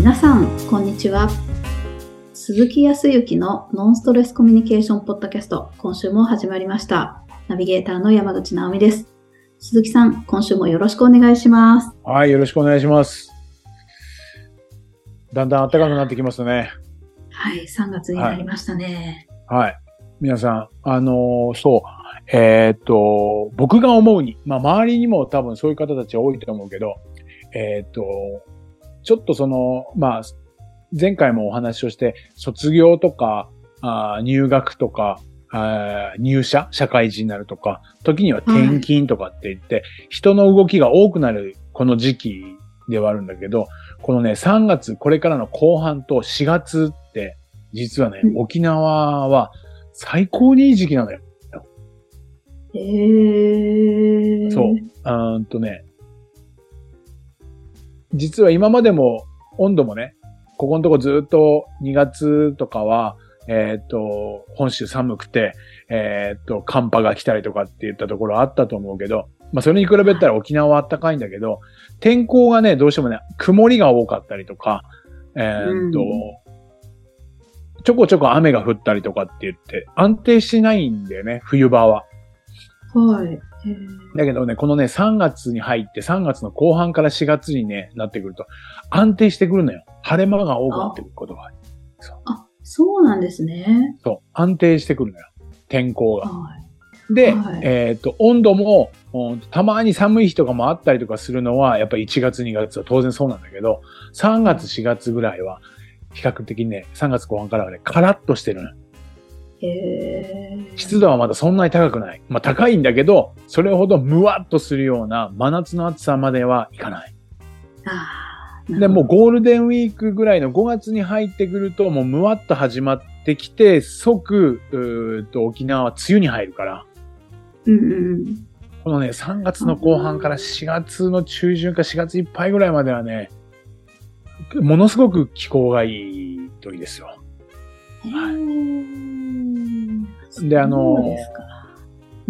皆さん、こんにちは。鈴木康之のノンストレスコミュニケーションポッドキャスト、今週も始まりました。ナビゲーターの山口直美です。鈴木さん、今週もよろしくお願いします。はい、よろしくお願いします。だんだん暖かくなってきますね。はい、3月になりましたね。はい。皆さん、あのーそう、えーっと、僕が思うに、まあ、周りにも多分そういう方たち多いと思うけど、えーっと、ちょっとその、まあ、前回もお話をして、卒業とか、あー入学とか、あー入社、社会人になるとか、時には転勤とかって言って、人の動きが多くなるこの時期ではあるんだけど、このね、3月、これからの後半と4月って、実はね、うん沖縄は最高にいい時期なのよ。へー。そう。うーんとね、実は今までも温度もね、ここのとこずっと2月とかは、えーっと、本州寒くて、えーっと、寒波が来たりとかって言ったところあったと思うけど、まあそれに比べたら沖縄は暖かいんだけど、天候がね、どうしてもね、曇りが多かったりとか、えーっと、ちょこちょこ雨が降ったりとかって言って、安定しないんだよね、冬場は。はい。だけどね、このね、3月に入って、3月の後半から4月にね、なってくると、安定してくるのよ。晴れ間が多くなってくることがあそうなんですね。そう。安定してくるのよ。天候が。はい。で、はいえっ、と、温度も、うんたまに寒い日とかもあったりとかするのは、やっぱり1月、2月は当然そうなんだけど、3月、4月ぐらいは、比較的ね、3月後半からはね、カラッとしてるのよ。湿度はまだそんなに高くない。まあ高いんだけど、それほどムワっとするような真夏の暑さまではいかない。で、もうゴールデンウィークぐらいの5月に入ってくると、もうムワっと始まってきて、即、うと沖縄は梅雨に入るから、うんうん。このね、3月の後半から4月の中旬か4月いっぱいぐらいまではね、ものすごく気候がいい時ですよ。へーであの。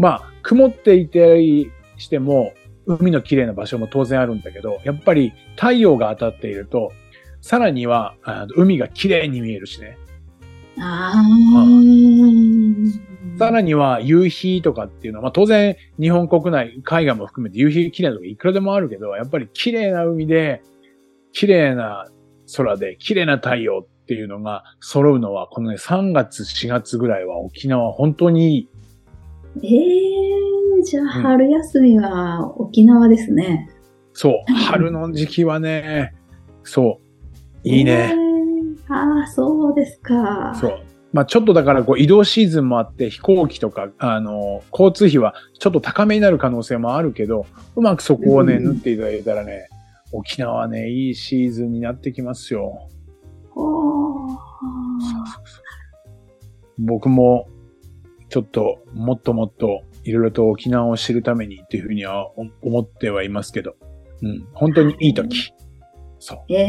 まあ、曇っていてしても、海の綺麗な場所も当然あるんだけど、やっぱり太陽が当たっていると、さらには、あの海が綺麗に見えるしね。ああ。さらには夕日とかっていうのは、まあ当然日本国内、海外も含めて夕日綺麗なとこいくらでもあるけど、やっぱり綺麗な海で、綺麗な空で、綺麗な太陽っていうのが揃うのは、このね、3月、4月ぐらいは沖縄は本当にいい。ええじゃあ春休みは沖縄ですね。そう。春の時期はね、そう。いいね。えーああ、そうですか。そう。まあちょっとだからこう移動シーズンもあって飛行機とか、あの、交通費はちょっと高めになる可能性もあるけど、うまくそこをね、うん縫っていただいたらね、沖縄はね、いいシーズンになってきますよ。僕も、ちょっと、もっともっと、いろいろと沖縄を知るためにっていうふうにはお思ってはいますけど、うん、本当にいい時。そう。ええ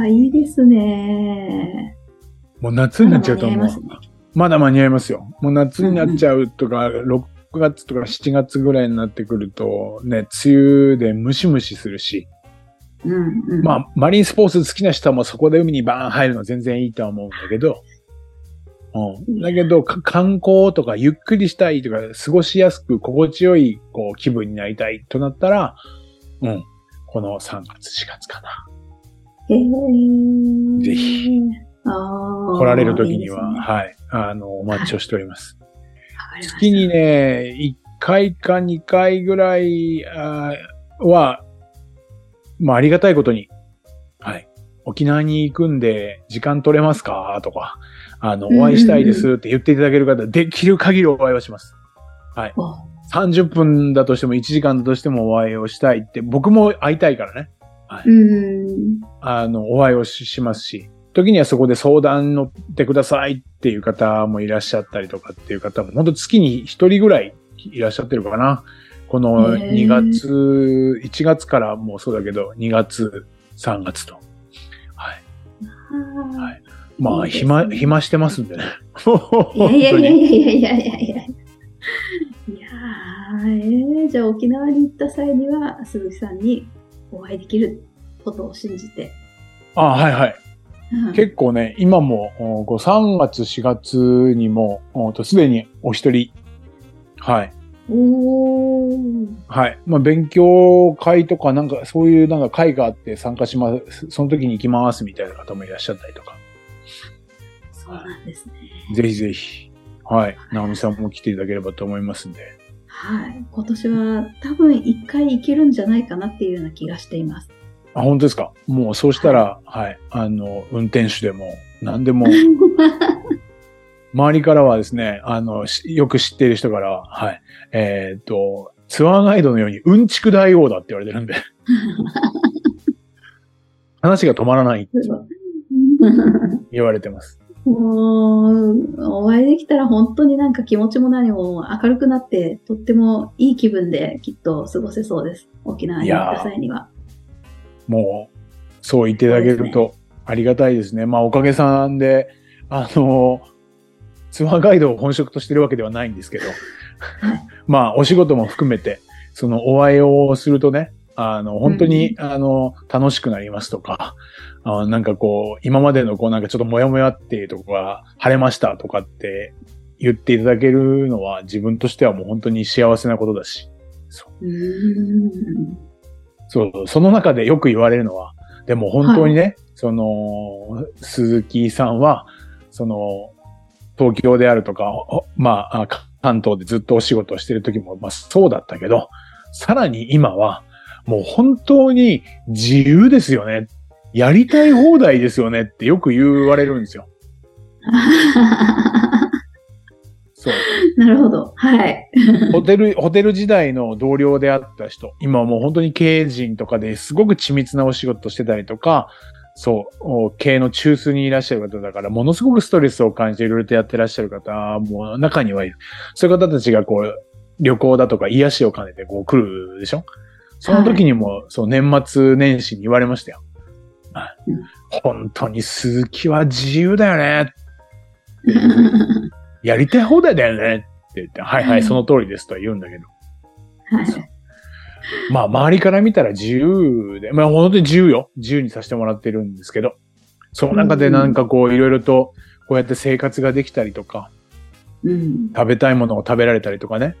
あ、いいですね。もう夏になっちゃうと思う。まだ間に合いますねまだ間に合いますよ。もう夏になっちゃうとか、6月とか7月ぐらいになってくると、ね、梅雨でムシムシするし、うんうん。まあ、マリンスポーツ好きな人はもうそこで海にバーン入るの全然いいとは思うんだけど、うん。だけど、か観光とかゆっくりしたいとか、過ごしやすく心地よいこう気分になりたいとなったら、うん。この3月、4月かな。ええぜひ。来られる時には、いいねはい。あの、お待ちをしております。月にね、1回か2回ぐらいは、まあありがたいことに、はい。沖縄に行くんで時間取れますか？とか、あの、お会いしたいですって言っていただける方、できる限りお会いをします。お30分だとしても1時間だとしてもお会いをしたいって、僕も会いたいからね。うん。あの、お会いをししますし、時にはそこで相談乗ってくださいっていう方もいらっしゃったりとかっていう方も、本当月に一人ぐらいいらっしゃってるかな。このへー2月、1月からもそうだけど、2月、3月と。はい。はいまあ、いいね暇、暇してますんでね。いやいやいやいやいやいや いやいや。ー、えー、じゃあ沖縄に行った際には鈴木さんにお会いできることを信じて。あ、はいはい。うん結構ね、今も、おこう3月、4月にも、おとすでにお一人、はい。おー。はい。まあ、勉強会とか、なんか、そういうなんか会があって参加します、その時に行きますみたいな方もいらっしゃったりとか、そうなんですね。ぜひぜひ、はい。直美さんも来ていただければと思いますんで。はい。今年は多分一回行けるんじゃないかなっていうような気がしています。あ、本当ですか？もうそうしたら、はい、あの、運転手でも、何でも、周りからはですね、あの、しよく知っている人からは、はい、えーっと、ツアーガイドのようにうんちく大王だって言われてるんで、話が止まらないって 言われてます。もう、お会いできたら本当になんか気持ちも何も明るくなって、とってもいい気分できっと過ごせそうです。沖縄に行った際には。もう、そう言っていただけるとありがたいですね。まあ、おかげさんで、あの、ツアーガイドを本職としてるわけではないんですけど、まあ、お仕事も含めて、そのお会いをするとね、あの、本当に、あの、楽しくなりますとか、あなんかこう、今までのこう、なんかちょっとモヤモヤっていうとこが晴れましたとかって言っていただけるのは自分としてはもう本当に幸せなことだし、そう。う。そうそう、その中でよく言われるのは、でも本当にね、その、鈴木さんは、その、東京であるとか、おまあ、あ関東でずっとお仕事をしてる時も、まあそうだったけど、さらに今は、もう本当に自由ですよね。やりたい放題ですよねってよく言われるんですよ。そう。なるほど。はい。ホテル、ホテル時代の同僚であった人、今はもう本当に経営陣とかですごく緻密なお仕事してたりとか、そう、お経営の中枢にいらっしゃる方だから、ものすごくストレスを感じていろいろとやってらっしゃる方も中にはいる。そういう方たちがこう、旅行だとか癒しを兼ねてこう来るでしょ？その時にも、そう、年末年始に言われましたよ。本当に鈴木は自由だよね。やりたい放題だよねって言って、はいはい、その通りですとは言うんだけど。はい。まあ、周りから見たら自由で、まあ、本当に自由よ。自由にさせてもらってるんですけど、その中でなんかこう、いろいろと、こうやって生活ができたりとか、うん。食べたいものを食べられたりとかね、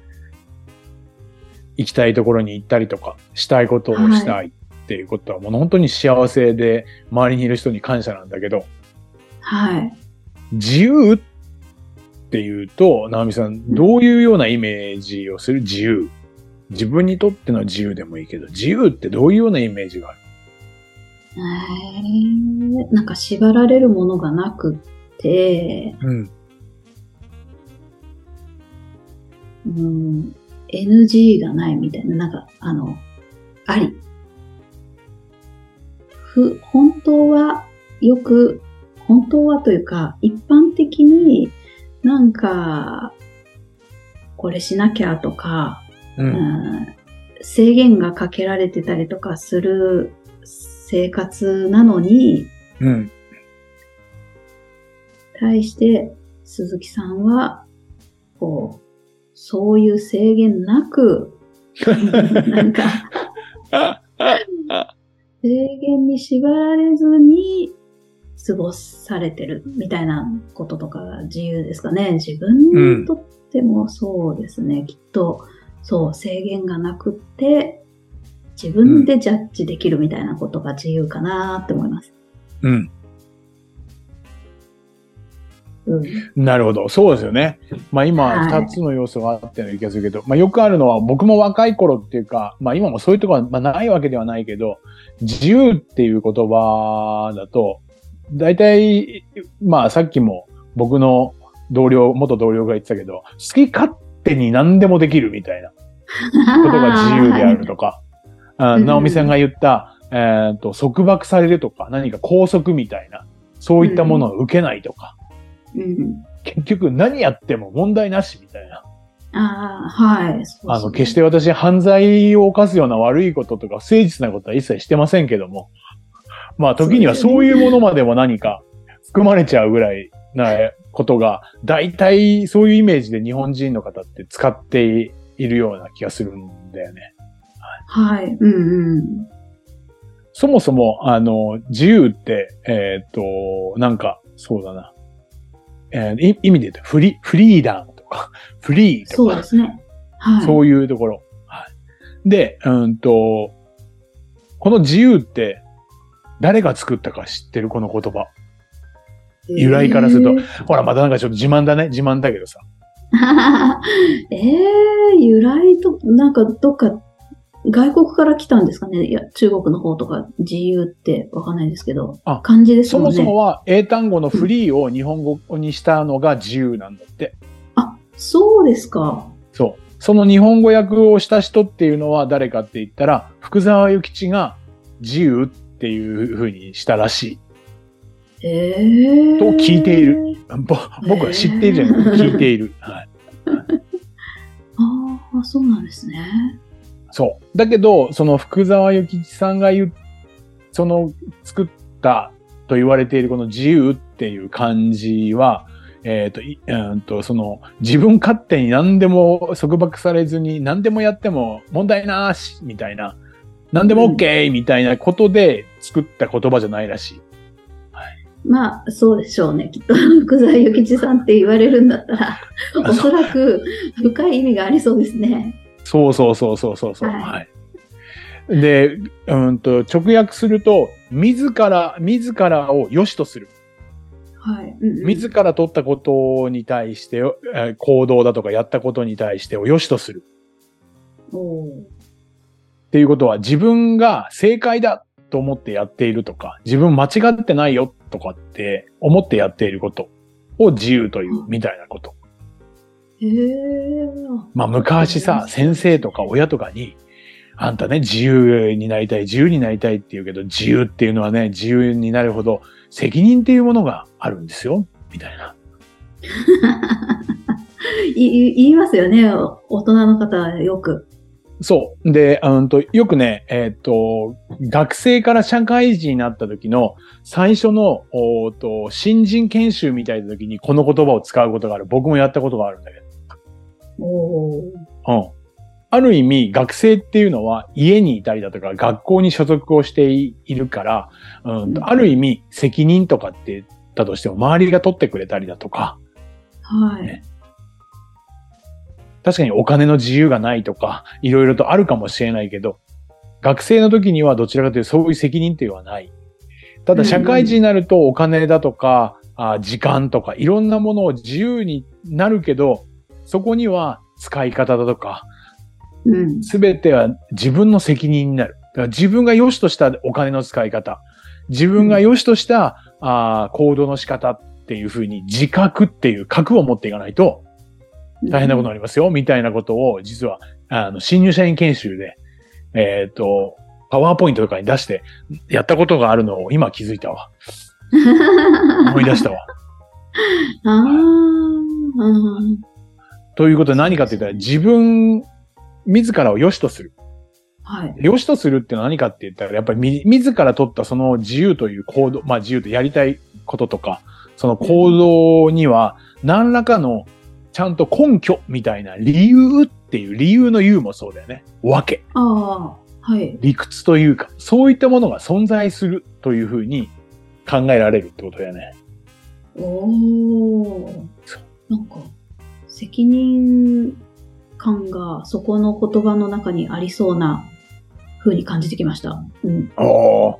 行きたいところに行ったりとか、したいことをしたいっていうことは、もう本当に幸せで、周りにいる人に感謝なんだけど、はい。自由っていうと、直美さん、どういうようなイメージをする？自由自分にとっての自由でもいいけど、自由ってどういうようなイメージがある？えーなんか縛られるものがなくって、うん。うん、NG がないみたいな、なんか、あの、あり。ふ、本当は、よく、本当はというか、一般的になんか、これしなきゃとか、う。うんん制限がかけられてたりとかする生活なのに、うん。対して鈴木さんは、こう、そういう制限なく、なんか、制限に縛られずに過ごされてるみたいなこととかが自由ですかね。自分にとってもそうですね。きっと、そう、制限がなくって、自分でジャッジできるみたいなことが自由かなって思います。うん。うん。なるほど。そうですよね。まあ今、はい二つの要素があったような気がするけど、まあよくあるのは、僕も若い頃っていうか、まあ今もそういうところは、まあ、ないわけではないけど、自由っていう言葉だと、大体、まあさっきも僕の同僚、元同僚が言ってたけど、好き勝手に何でもできるみたいなことが自由であるとか、直美さんが言った、えっ、と、束縛されるとか、何か拘束みたいな、そういったものを受けないとか、うん。結局何やっても問題なしみたいな。ああ、はい。あの、決して私犯罪を犯すような悪いこととか不誠実なことは一切してませんけども、まあ時にはそういうものまでも何か含まれちゃうぐらいなことが、大体そういうイメージで日本人の方って使っているような気がするんだよね。はい。うんうん。そもそも、あの、自由って、えっ、と、なんか、そうだな。えーい意味で言うと、フリ、フリーダムとか、フリーとかそうで、すね。はい。そういうところ。はい。で、うんと、この自由って、誰が作ったか知ってる？この言葉。由来からするとえーほら、またなんかちょっと自慢だね。自慢だけどさ。えー、由来と、なんかどっか外国から来たんですかね？いや、中国の方とか自由ってわかんないですけど。あ漢字ですそもんね。もそもは英単語のフリーを日本語にしたのが自由なんだって。あ、そうですか。そう。その日本語訳をした人っていうのは誰かって言ったら、福沢諭吉が自由っていう風にしたらしえー。と聞いている。僕は知っているじゃなくて聞いている。はい。ああ、そうなんですね。そう。だけど、その福沢諭吉さんが言う、その作ったと言われているこの自由っていう漢字は、えっ、と、いうんと、その自分勝手に何でも束縛されずに何でもやっても問題なしみたいな、何でも OK みたいなことで作った言葉じゃないらしい。まあ、そうでしょうね。きっと、福沢諭吉さんって言われるんだったら、おそらく深い意味がありそうですね。そうそうそうそうそうそう。はいはい。で、うんと、直訳すると、自ら、自らを良しとする。はい。うんうん自ら取ったことに対して、えー行動だとかやったことに対してを良しとする。おーっていうことは自分が正解だと思ってやっているとか、自分間違ってないよとかって思ってやっていることを自由というみたいなこと。へえ。まあ昔さ、先生とか親とかに、あんたね、自由になりたい、自由になりたいって言うけど、自由っていうのはね、自由になるほど責任っていうものがあるんですよ、みたいな。言いますよね、お大人の方はよく。そう。で、うんと、よくね、えっ、と、学生から社会人になった時の最初の、おーと、新人研修みたいな時にこの言葉を使うことがある。僕もやったことがあるんだけおーど。うん。ある意味、学生っていうのは家にいたりだとか学校に所属をしているから、うんうんと、ある意味責任とかって言ったとしても周りが取ってくれたりだとか、はい。ね確かにお金の自由がないとか、いろいろとあるかもしれないけど、学生の時にはどちらかというとそういう責任というのはない。ただ社会人になるとお金だとか、あ時間とかいろんなものを自由になるけど、そこには使い方だとか、うん。すべては自分の責任になる。だから自分が良しとしたお金の使い方、自分が良しとした、あー行動の仕方っていうふうに自覚っていう覚を持っていかないと、大変なことになりますよ、みたいなことを、実は、あの、新入社員研修で、えっ、と、パワーポイントとかに出して、やったことがあるのを今気づいたわ。思い出したわ。ああ、うん。ということで何かって言ったら、自分、自らを良しとする。はい。良しとするってのは何かって言ったら、やっぱりみ自ら取ったその自由という行動、まあ自由とやりたいこととか、その行動には、何らかの、ちゃんと根拠みたいな理由っていう、理由の言うもそうだよね。わけ。ああ、はい。理屈というか、そういったものが存在するというふうに考えられるってことだよね。おーそうなんか、責任感がそこの言葉の中にありそうな風に感じてきました。うん。ああ、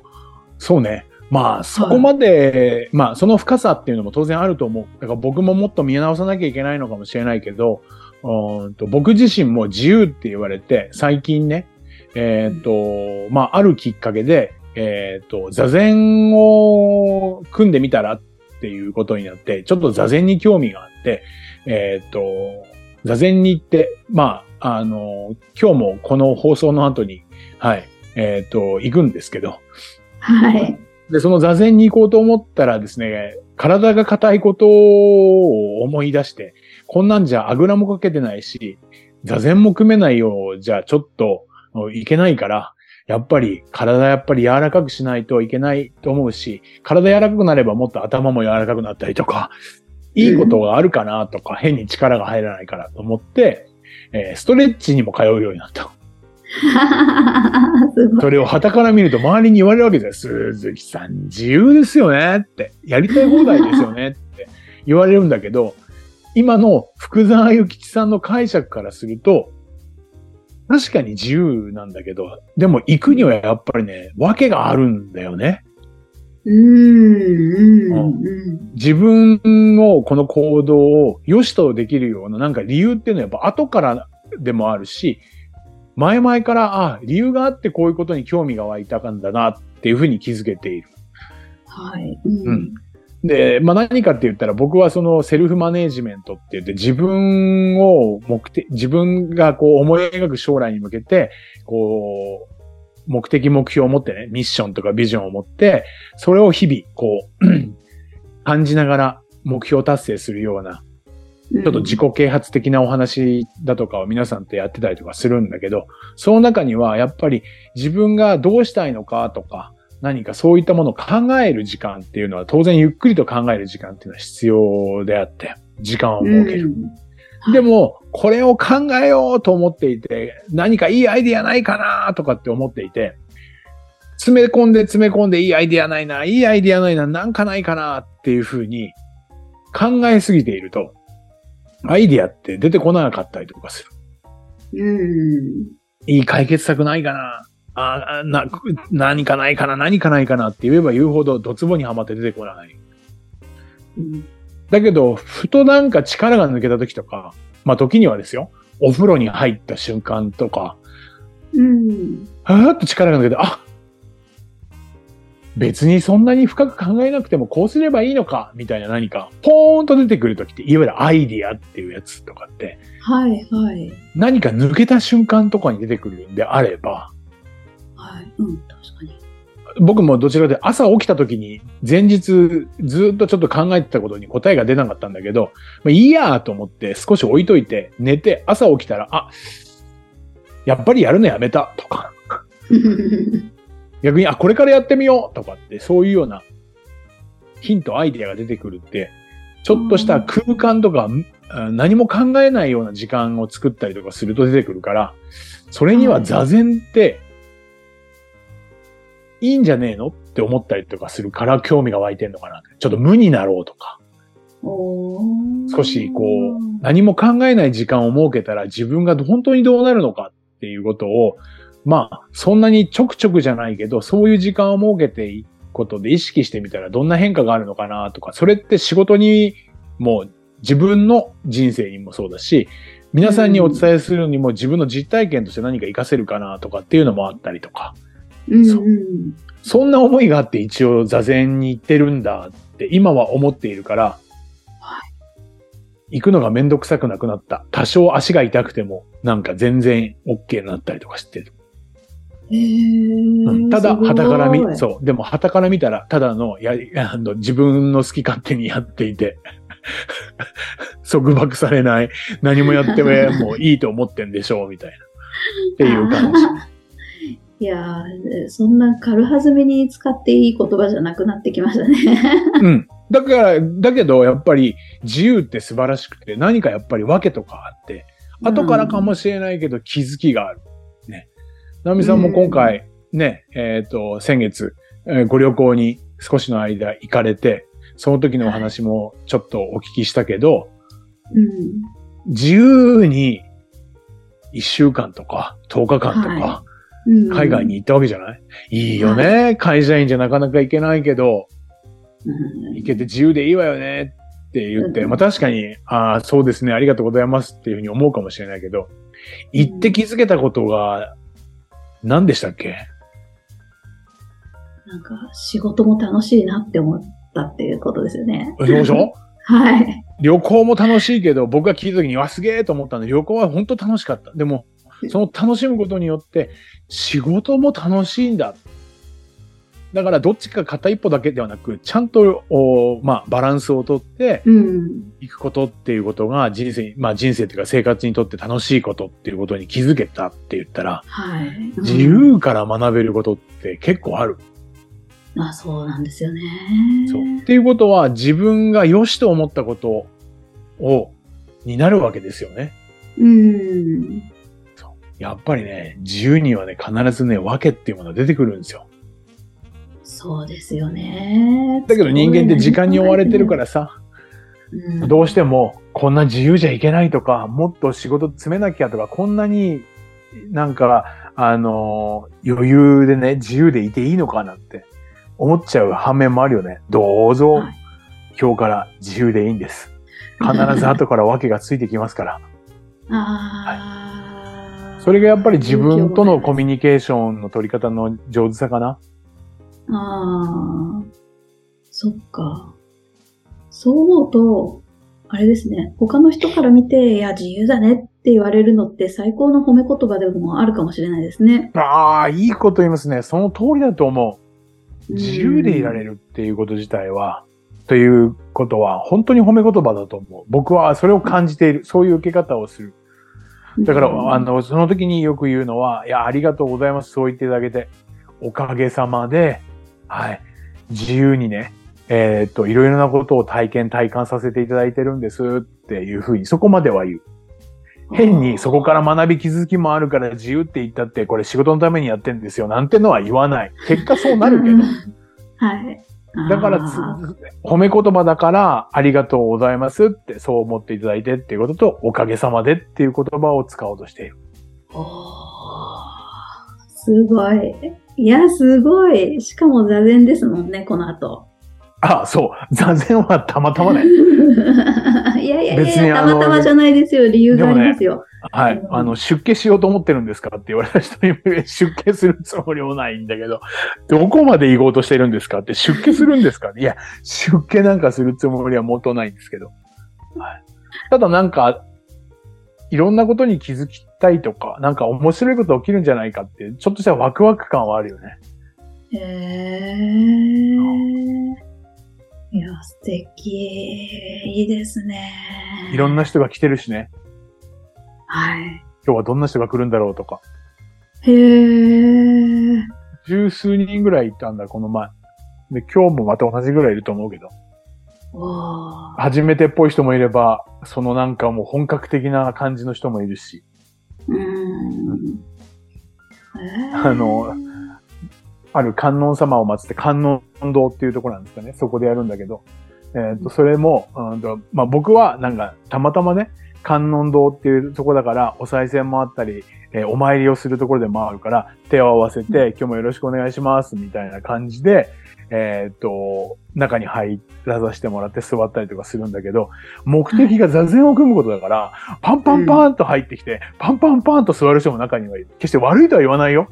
そうね。まあ、そこまで、まあ、その深さっていうのも当然あると思う。だから僕ももっと見直さなきゃいけないのかもしれないけど、うんと僕自身も自由って言われて、最近ね、えっ、と、まあ、あるきっかけで、えっ、と、座禅を組んでみたらっていうことになって、ちょっと座禅に興味があって、えっ、と、座禅に行って、まあ、あの、今日もこの放送の後に、はい、えっ、と、行くんですけど、はい。で、その座禅に行こうと思ったらですね、体が硬いことを思い出して、こんなんじゃあぐらもかけてないし、座禅も組めないようじゃあちょっといけないから、やっぱり体やっぱり柔らかくしないといけないと思うし、体柔らかくなればもっと頭も柔らかくなったりとか、いいことがあるかなとか、変に力が入らないからと思って、えーストレッチにも通うようになった。それを旗から見ると周りに言われるわけですよ。鈴木さん自由ですよねって。やりたい放題ですよねって 言われるんだけど、今の福沢諭吉さんの解釈からすると、確かに自由なんだけど、でも行くにはやっぱりね、訳があるんだよね。うん、うん、うん。自分のこの行動を良しとできるようななんか理由っていうのはやっぱ後からでもあるし、前々から、あ、理由があってこういうことに興味が湧いたんだなっていうふうに気づけている。はい。うん。うんで、まあ何かって言ったら僕はそのセルフマネージメントって言って自分を目的、自分がこう思い描く将来に向けて、こう、目的目標を持ってね、ミッションとかビジョンを持って、それを日々こう、感じながら目標達成するような、ちょっと自己啓発的なお話だとかを皆さんとやってたりとかするんだけど、その中にはやっぱり自分がどうしたいのかとか、何かそういったものを考える時間っていうのは当然ゆっくりと考える時間っていうのは必要であって、時間を設ける。うん。でも、これを考えようと思っていて、何かいいアイディアないかなとかって思っていて、詰め込んで詰め込んでいいアイディアないな、いいアイディアないな、なんかないかなっていうふうに考えすぎていると、アイディアって出てこなかったりとかする。うん。いい解決策ないかなあな、何かないかな何かないかなって言えば言うほどドツボにはまって出てこない。うん。だけど、ふとなんか力が抜けた時とか、まあ時にはですよ、お風呂に入った瞬間とか、うん。はーっと力が抜けて、あ別にそんなに深く考えなくてもこうすればいいのか、みたいな何か、ポーンと出てくる時って、いわゆるアイディアっていうやつとかって、はい、はい。何か抜けた瞬間とかに出てくるんであれば、はい。うん、確かに。僕もどちらかというと朝起きた時に前日ずっとちょっと考えてたことに答えが出なかったんだけど、まあ、いいやーと思って少し置いといて寝て朝起きたら、あ、やっぱりやるのやめたとか、逆に、あ、これからやってみようとかってそういうようなヒント、アイディアが出てくるって、ちょっとした空間とかあ何も考えないような時間を作ったりとかすると出てくるから、それには座禅っていいんじゃねえのって思ったりとかするから興味が湧いてんのかな。ちょっと無になろうとか、少しこう、何も考えない時間を設けたら自分が本当にどうなるのかっていうことを、まあ、そんなにちょくちょくじゃないけど、そういう時間を設けていくことで意識してみたらどんな変化があるのかなとか、それって仕事にも自分の人生にもそうだし、皆さんにお伝えするのにも自分の実体験として何か活かせるかなとかっていうのもあったりとか、うんそうそんな思いがあって一応座禅に行ってるんだって今は思っているから、は行くのがめんどくさくなくなった。多少足が痛くてもなんか全然 OK になったりとかしてる。うんただ、すごい旗から見、そう。でも、旗から見たら、ただの、やり、あの、自分の好き勝手にやっていて、束縛されない、何もやっても いいと思ってんでしょう、みたいな。っていう感じ。いやーそんな軽はずみに使っていい言葉じゃなくなってきましたね。うん。だから、だけど、やっぱり、自由って素晴らしくて、何かやっぱり訳とかあって、後からかもしれないけど気づきがある。ね。ナミさんも今回、ね、えっ、と、先月、えーご旅行に少しの間行かれて、その時のお話もちょっとお聞きしたけど、うん。自由に1週間とか10日間とかはうん海外に行ったわけじゃない、いいよね。会社員じゃなかなか行けないけど、うん行けて自由でいいわよねって言って、うんまあ確かに、ああ、そうですね、ありがとうございますっていうふうに思うかもしれないけど、行って気づけたことが何でしたっけ？なんか仕事も楽しいなって思ったっていうことですよね。そうでしょ？はい。旅行も楽しいけど、僕が聞いた時に、わ、すげえと思ったんで、旅行は本当楽しかった。でも、その楽しむことによって、仕事も楽しいんだ。だから、どっちか片一歩だけではなく、ちゃんと、おまあ、バランスをとって、うん。行くことっていうことが人生に、まあ人生っていうか生活にとって楽しいことっていうことに気づけたって言ったら、はい。うん自由から学べることって結構ある。あ、そうなんですよね。そう。っていうことは自分が良しと思ったことを、になるわけですよね。うん。やっぱりね、自由にはね、必ずね、訳っていうものが出てくるんですよ。そうですよね。だけど人間って時間に追われてるからさ、うん、どうしてもこんな自由じゃいけないとか、もっと仕事詰めなきゃとか、こんなになんか、あの余裕でね、自由でいていいのかなって思っちゃう反面もあるよね。どうぞ、はい今日から自由でいいんです。必ず後から訳がついてきますから。ああ、それがやっぱり自分とのコミュニケーションの取り方の上手さかな。ああ、そっか。そう思うと、あれですね。他の人から見て、いや、自由だねって言われるのって最高の褒め言葉でもあるかもしれないですね。ああ、いいこと言いますね。その通りだと思う。自由でいられる。るっていうこと自体は、ということは、本当に褒め言葉だと思う。僕はそれを感じている。そういう受け方をする。だから、うんあ、の、その時によく言うのは、いや、ありがとうございます。そう言っていただけて。おかげさまで、はい。自由にね、えーっと、いろいろなことを体験、体感させていただいてるんですっていうふうに、そこまでは言う。変にそこから学び気づきもあるから自由って言ったって、これ仕事のためにやってんですよ。なんてのは言わない。結果そうなるけど。はい。だから褒め言葉だから、ありがとうございますって、そう思っていただいてっていうことと、おかげさまでっていう言葉を使おうとしている。ーおーすごい。いや、すごい。しかも座禅ですもんね、この後。あ、そう。座禅はたまたまね。いやいやい別にや、たまたまじゃないですよ。理由がありますよ。はい。あの、出家しようと思ってるんですかって言われた人に、出家するつもりもないんだけど、どこまで行こうとしてるんですかって、出家するんですかいや、出家なんかするつもりはもとないんですけど。はい。ただなんか、いろんなことに気づきたいとか、なんか面白いこと起きるんじゃないかって、ちょっとしたワクワク感はあるよね。へー。いや、素敵。いいですね。いろんな人が来てるしね。はい。今日はどんな人が来るんだろうとか。へー。十数人ぐらいいたんだ、この前。で、今日もまた同じぐらいいると思うけど。初めてっぽい人もいれば、そのなんかもう本格的な感じの人もいるし、うーん。へーあの、ある観音様を祀って観音堂っていうところなんですかね。そこでやるんだけど、えっ、と、それも、うんとまあ、僕はなんかたまたまね、観音堂っていうところだから、お賽銭もあったり、えーお参りをするところでもあるから、手を合わせて、今日もよろしくお願いします、みたいな感じで、えっ、と、中に入らさせてもらって座ったりとかするんだけど、目的が座禅を組むことだから、パンパンパンと入ってきて、パンパンパンと座る人も中にはいる。決して悪いとは言わないよ。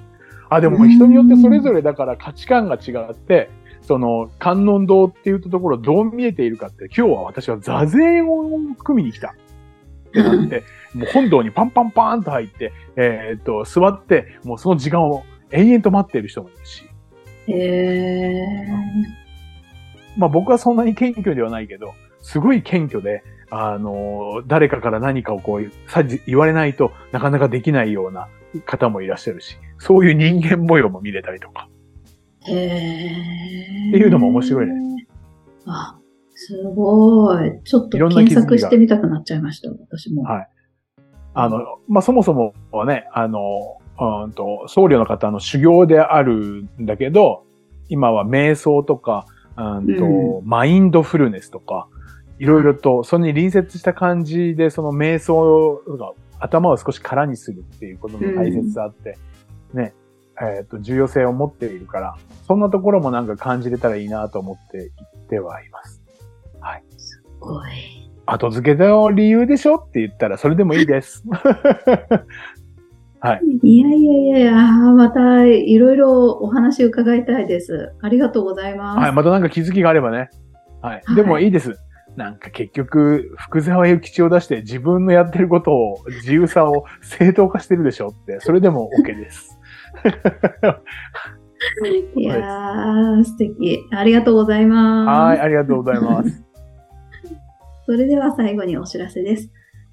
あ、でも人によってそれぞれだから価値観が違って、その観音堂っていうところどう見えているかって、今日は私は座禅を組みに来た。ってなって、もう本堂にパンパンパーンと入って、えーっと、座って、もうその時間を延々と待っている人もいるし。へまあ僕はそんなに謙虚ではないけど、すごい謙虚で、あの、誰かから何かをこう、さじ言われないとなかなかできないような方もいらっしゃるし、そういう人間模様も見れたりとか。ー。へー。っていうのも面白いね。あ、すごい。ちょっと検索してみたくなっちゃいました、私も。はいあの、まあ、そもそもはね、あの、うんと、僧侶の方の修行であるんだけど、今は瞑想とか、うんと、うマインドフルネスとか、いろいろと、それに隣接した感じで、その瞑想が頭を少し空にするっていうことの大切さあって、ね、えっ、と、重要性を持っているから、そんなところもなんか感じれたらいいなと思って言ってはいます。すごい。後付けの理由でしょ？って言ったらそれでもいいです。いやいやいやいや、またいろいろお話伺いたいです。ありがとうございます。はい、またなんか気づきがあればね。はい。はいでもいいです。なんか結局、福沢諭吉を出して自分のやってることを、自由さを正当化してるでしょって、それでも OK です。いやー、素敵。ありがとうございます。はい、ありがとうございます。それでは最後にお知らせです。